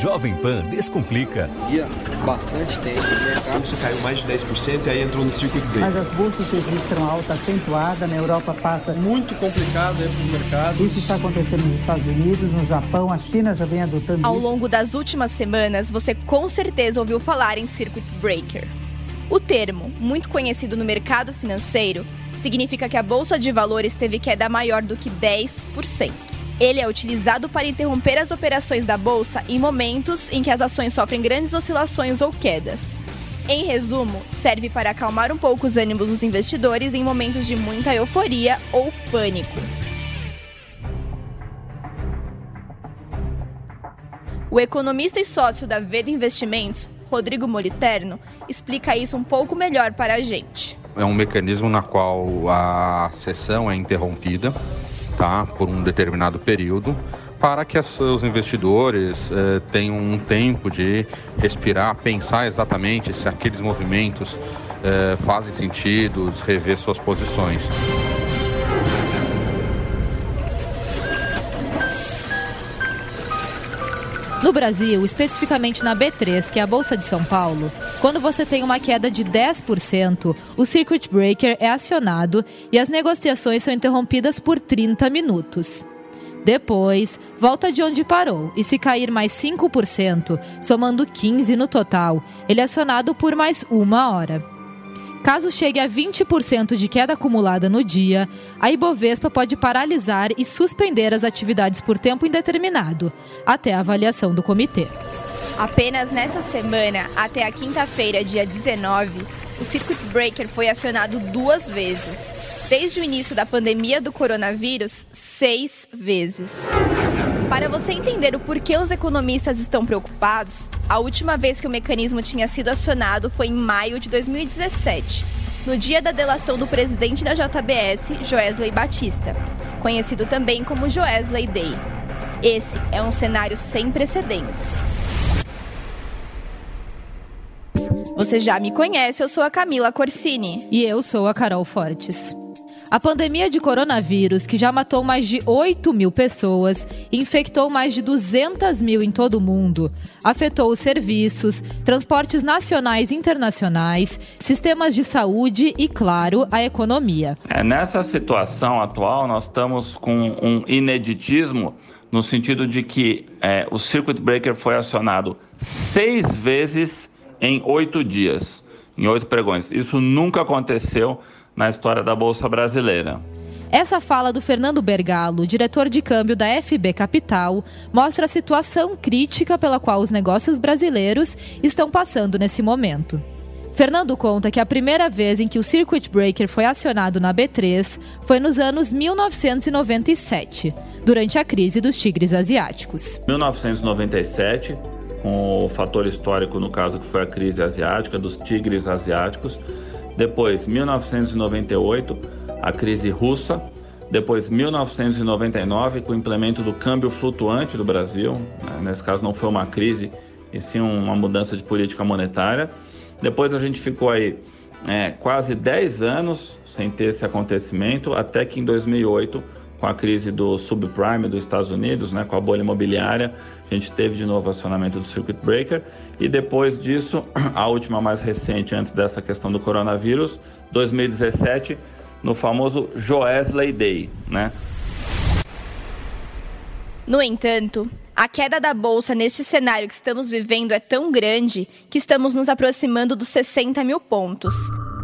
Jovem Pan Descomplica. Dia bastante tempo no mercado. Você caiu mais de 10% e aí entrou no circuito break. Mas as bolsas registram alta acentuada, na Europa passa muito complicado dentro do mercado. Isso está acontecendo nos Estados Unidos, no Japão, a China já vem adotando Ao isso. longo das últimas semanas, você com certeza ouviu falar em circuit breaker. O termo, muito conhecido no mercado financeiro, significa que a bolsa de valores teve queda maior do que 10%. Ele é utilizado para interromper as operações da bolsa em momentos em que as ações sofrem grandes oscilações ou quedas. Em resumo, serve para acalmar um pouco os ânimos dos investidores em momentos de muita euforia ou pânico. O economista e sócio da Veda Investimentos, Rodrigo Moliterno, explica isso um pouco melhor para a gente. É um mecanismo na qual a sessão é interrompida por um determinado período para que os investidores eh, tenham um tempo de respirar, pensar exatamente se aqueles movimentos eh, fazem sentido, rever suas posições. No Brasil, especificamente na B3, que é a Bolsa de São Paulo, quando você tem uma queda de 10%, o circuit breaker é acionado e as negociações são interrompidas por 30 minutos. Depois, volta de onde parou e se cair mais 5%, somando 15 no total, ele é acionado por mais uma hora. Caso chegue a 20% de queda acumulada no dia, a Ibovespa pode paralisar e suspender as atividades por tempo indeterminado, até a avaliação do comitê. Apenas nessa semana, até a quinta-feira, dia 19, o circuit breaker foi acionado duas vezes. Desde o início da pandemia do coronavírus, seis vezes. Para você entender o porquê os economistas estão preocupados, a última vez que o mecanismo tinha sido acionado foi em maio de 2017, no dia da delação do presidente da JBS, Joesley Batista, conhecido também como Joesley Day. Esse é um cenário sem precedentes. Você já me conhece, eu sou a Camila Corsini. E eu sou a Carol Fortes. A pandemia de coronavírus, que já matou mais de 8 mil pessoas infectou mais de 200 mil em todo o mundo, afetou os serviços, transportes nacionais e internacionais, sistemas de saúde e, claro, a economia. É, nessa situação atual, nós estamos com um ineditismo no sentido de que é, o circuit breaker foi acionado seis vezes em oito dias, em oito pregões. Isso nunca aconteceu na história da Bolsa Brasileira. Essa fala do Fernando Bergalo, diretor de câmbio da FB Capital, mostra a situação crítica pela qual os negócios brasileiros estão passando nesse momento. Fernando conta que a primeira vez em que o circuit breaker foi acionado na B3 foi nos anos 1997, durante a crise dos tigres asiáticos. 1997, com o fator histórico no caso que foi a crise asiática dos tigres asiáticos, depois, 1998, a crise russa. Depois, 1999, com o implemento do câmbio flutuante do Brasil. Né? Nesse caso, não foi uma crise, e sim uma mudança de política monetária. Depois, a gente ficou aí é, quase 10 anos sem ter esse acontecimento, até que em 2008, com a crise do subprime dos Estados Unidos, né, com a bolha imobiliária, a gente teve de novo acionamento do circuit breaker e depois disso, a última mais recente antes dessa questão do coronavírus, 2017, no famoso Joesley Day, né? No entanto, a queda da bolsa neste cenário que estamos vivendo é tão grande que estamos nos aproximando dos 60 mil pontos.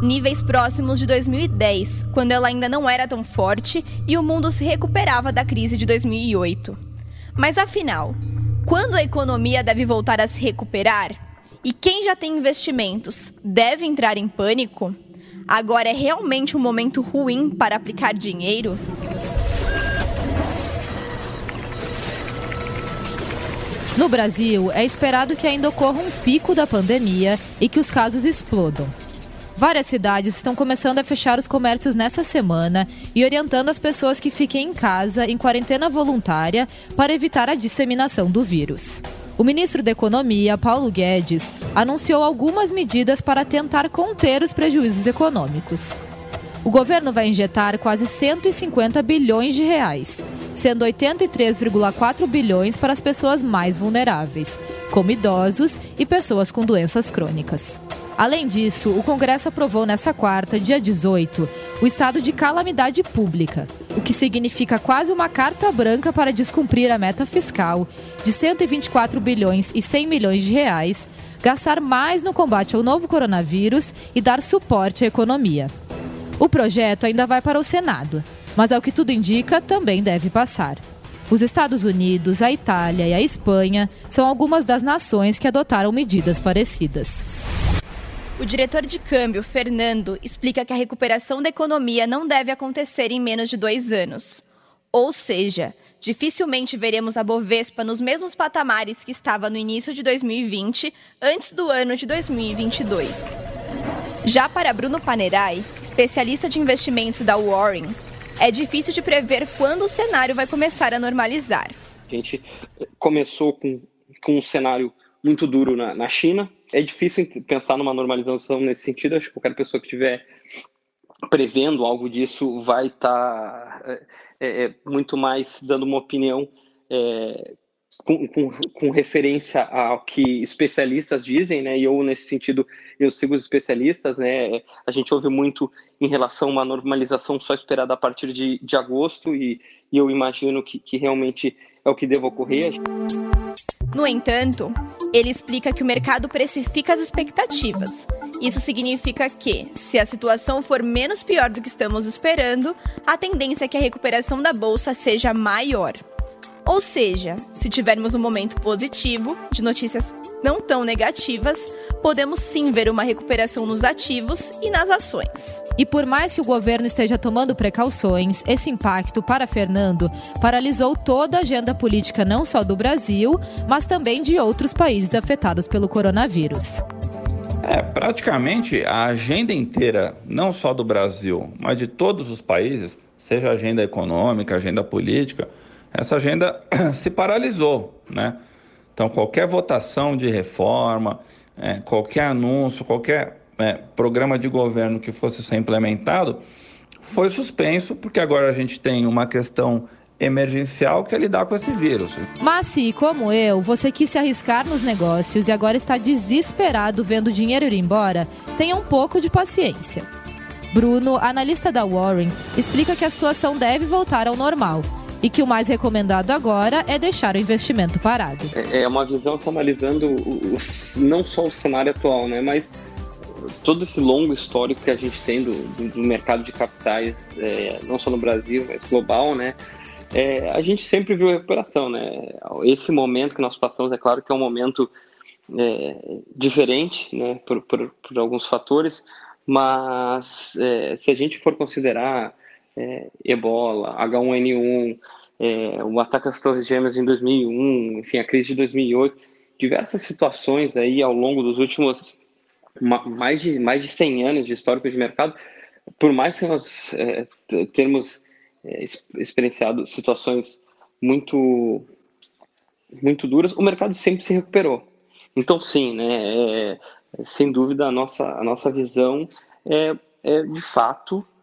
Níveis próximos de 2010, quando ela ainda não era tão forte e o mundo se recuperava da crise de 2008. Mas afinal, quando a economia deve voltar a se recuperar? E quem já tem investimentos deve entrar em pânico? Agora é realmente um momento ruim para aplicar dinheiro? No Brasil, é esperado que ainda ocorra um pico da pandemia e que os casos explodam. Várias cidades estão começando a fechar os comércios nessa semana e orientando as pessoas que fiquem em casa em quarentena voluntária para evitar a disseminação do vírus. O ministro da Economia, Paulo Guedes, anunciou algumas medidas para tentar conter os prejuízos econômicos. O governo vai injetar quase 150 bilhões de reais, sendo 83,4 bilhões para as pessoas mais vulneráveis, como idosos e pessoas com doenças crônicas. Além disso, o Congresso aprovou nesta quarta, dia 18, o estado de calamidade pública, o que significa quase uma carta branca para descumprir a meta fiscal de 124 bilhões e 100 milhões de reais, gastar mais no combate ao novo coronavírus e dar suporte à economia. O projeto ainda vai para o Senado, mas ao que tudo indica, também deve passar. Os Estados Unidos, a Itália e a Espanha são algumas das nações que adotaram medidas parecidas. O diretor de câmbio, Fernando, explica que a recuperação da economia não deve acontecer em menos de dois anos. Ou seja, dificilmente veremos a Bovespa nos mesmos patamares que estava no início de 2020, antes do ano de 2022. Já para Bruno Panerai, especialista de investimentos da Warren, é difícil de prever quando o cenário vai começar a normalizar. A gente começou com, com um cenário muito duro na, na China, é difícil pensar numa normalização nesse sentido. Acho que qualquer pessoa que estiver prevendo algo disso vai estar tá, é, é, é, muito mais dando uma opinião é, com, com, referência ao que especialistas dizem, né? E eu nesse sentido eu sigo os especialistas, né? A gente ouve muito em relação a uma normalização só esperada a partir de, de agosto e, e eu imagino que, que realmente é o que deve ocorrer. No entanto, ele explica que o mercado precifica as expectativas. Isso significa que, se a situação for menos pior do que estamos esperando, a tendência é que a recuperação da bolsa seja maior. Ou seja, se tivermos um momento positivo, de notícias não tão negativas, podemos sim ver uma recuperação nos ativos e nas ações. E por mais que o governo esteja tomando precauções, esse impacto para Fernando paralisou toda a agenda política não só do Brasil, mas também de outros países afetados pelo coronavírus. É, praticamente a agenda inteira, não só do Brasil, mas de todos os países, seja agenda econômica, agenda política, essa agenda se paralisou, né? Então, qualquer votação de reforma, é, qualquer anúncio, qualquer é, programa de governo que fosse ser implementado, foi suspenso, porque agora a gente tem uma questão emergencial que é lidar com esse vírus. Mas se, como eu, você quis se arriscar nos negócios e agora está desesperado vendo o dinheiro ir embora, tenha um pouco de paciência. Bruno, analista da Warren, explica que a situação deve voltar ao normal e que o mais recomendado agora é deixar o investimento parado. É, é uma visão analisando não só o cenário atual, né, mas todo esse longo histórico que a gente tem do, do, do mercado de capitais, é, não só no Brasil, mas global, né, é, a gente sempre viu recuperação, né? Esse momento que nós passamos, é claro que é um momento é, diferente, né, por, por, por, alguns fatores, mas é, se a gente for considerar é, ebola, H1N1, é, o ataque às Torres Gêmeas em 2001, enfim, a crise de 2008, diversas situações aí ao longo dos últimos mais de, mais de 100 anos de histórico de mercado, por mais que nós é, termos é, experienciado situações muito muito duras, o mercado sempre se recuperou. Então, sim, né, é, sem dúvida, a nossa, a nossa visão é, é de fato é,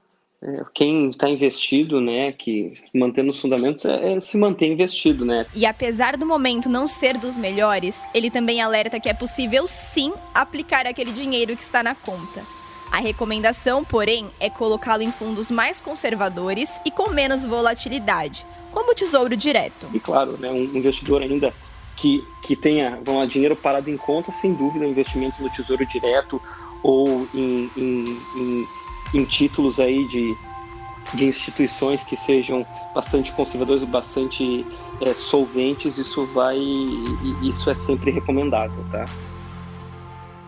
quem está investido, né, que mantendo os fundamentos, é, é, se manter investido, né. E apesar do momento não ser dos melhores, ele também alerta que é possível sim aplicar aquele dinheiro que está na conta. A recomendação, porém, é colocá-lo em fundos mais conservadores e com menos volatilidade, como o Tesouro Direto. E claro, né, um investidor ainda que, que tenha vamos lá, dinheiro parado em conta, sem dúvida, investimento no Tesouro Direto ou em, em, em em títulos aí de, de instituições que sejam bastante conservadoras e bastante é, solventes, isso vai, isso é sempre recomendável, tá?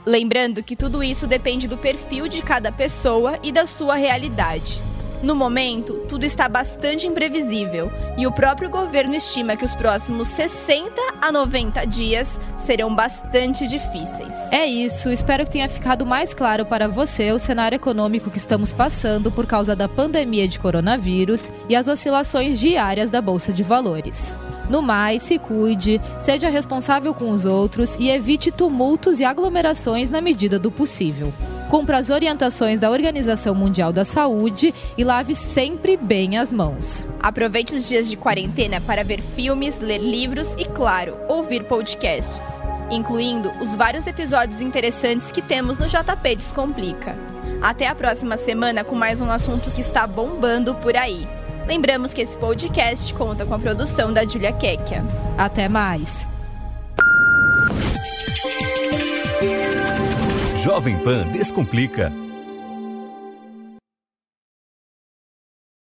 Lembrando que tudo isso depende do perfil de cada pessoa e da sua realidade. No momento, tudo está bastante imprevisível e o próprio governo estima que os próximos 60 a 90 dias serão bastante difíceis. É isso, espero que tenha ficado mais claro para você o cenário econômico que estamos passando por causa da pandemia de coronavírus e as oscilações diárias da Bolsa de Valores. No mais, se cuide, seja responsável com os outros e evite tumultos e aglomerações na medida do possível. Cumpra as orientações da Organização Mundial da Saúde e lave sempre bem as mãos. Aproveite os dias de quarentena para ver filmes, ler livros e, claro, ouvir podcasts. incluindo os vários episódios interessantes que temos no JP Descomplica. Até a próxima semana com mais um assunto que está bombando por aí. Lembramos que esse podcast conta com a produção da Julia Kekia. Até mais. Jovem Pan Descomplica.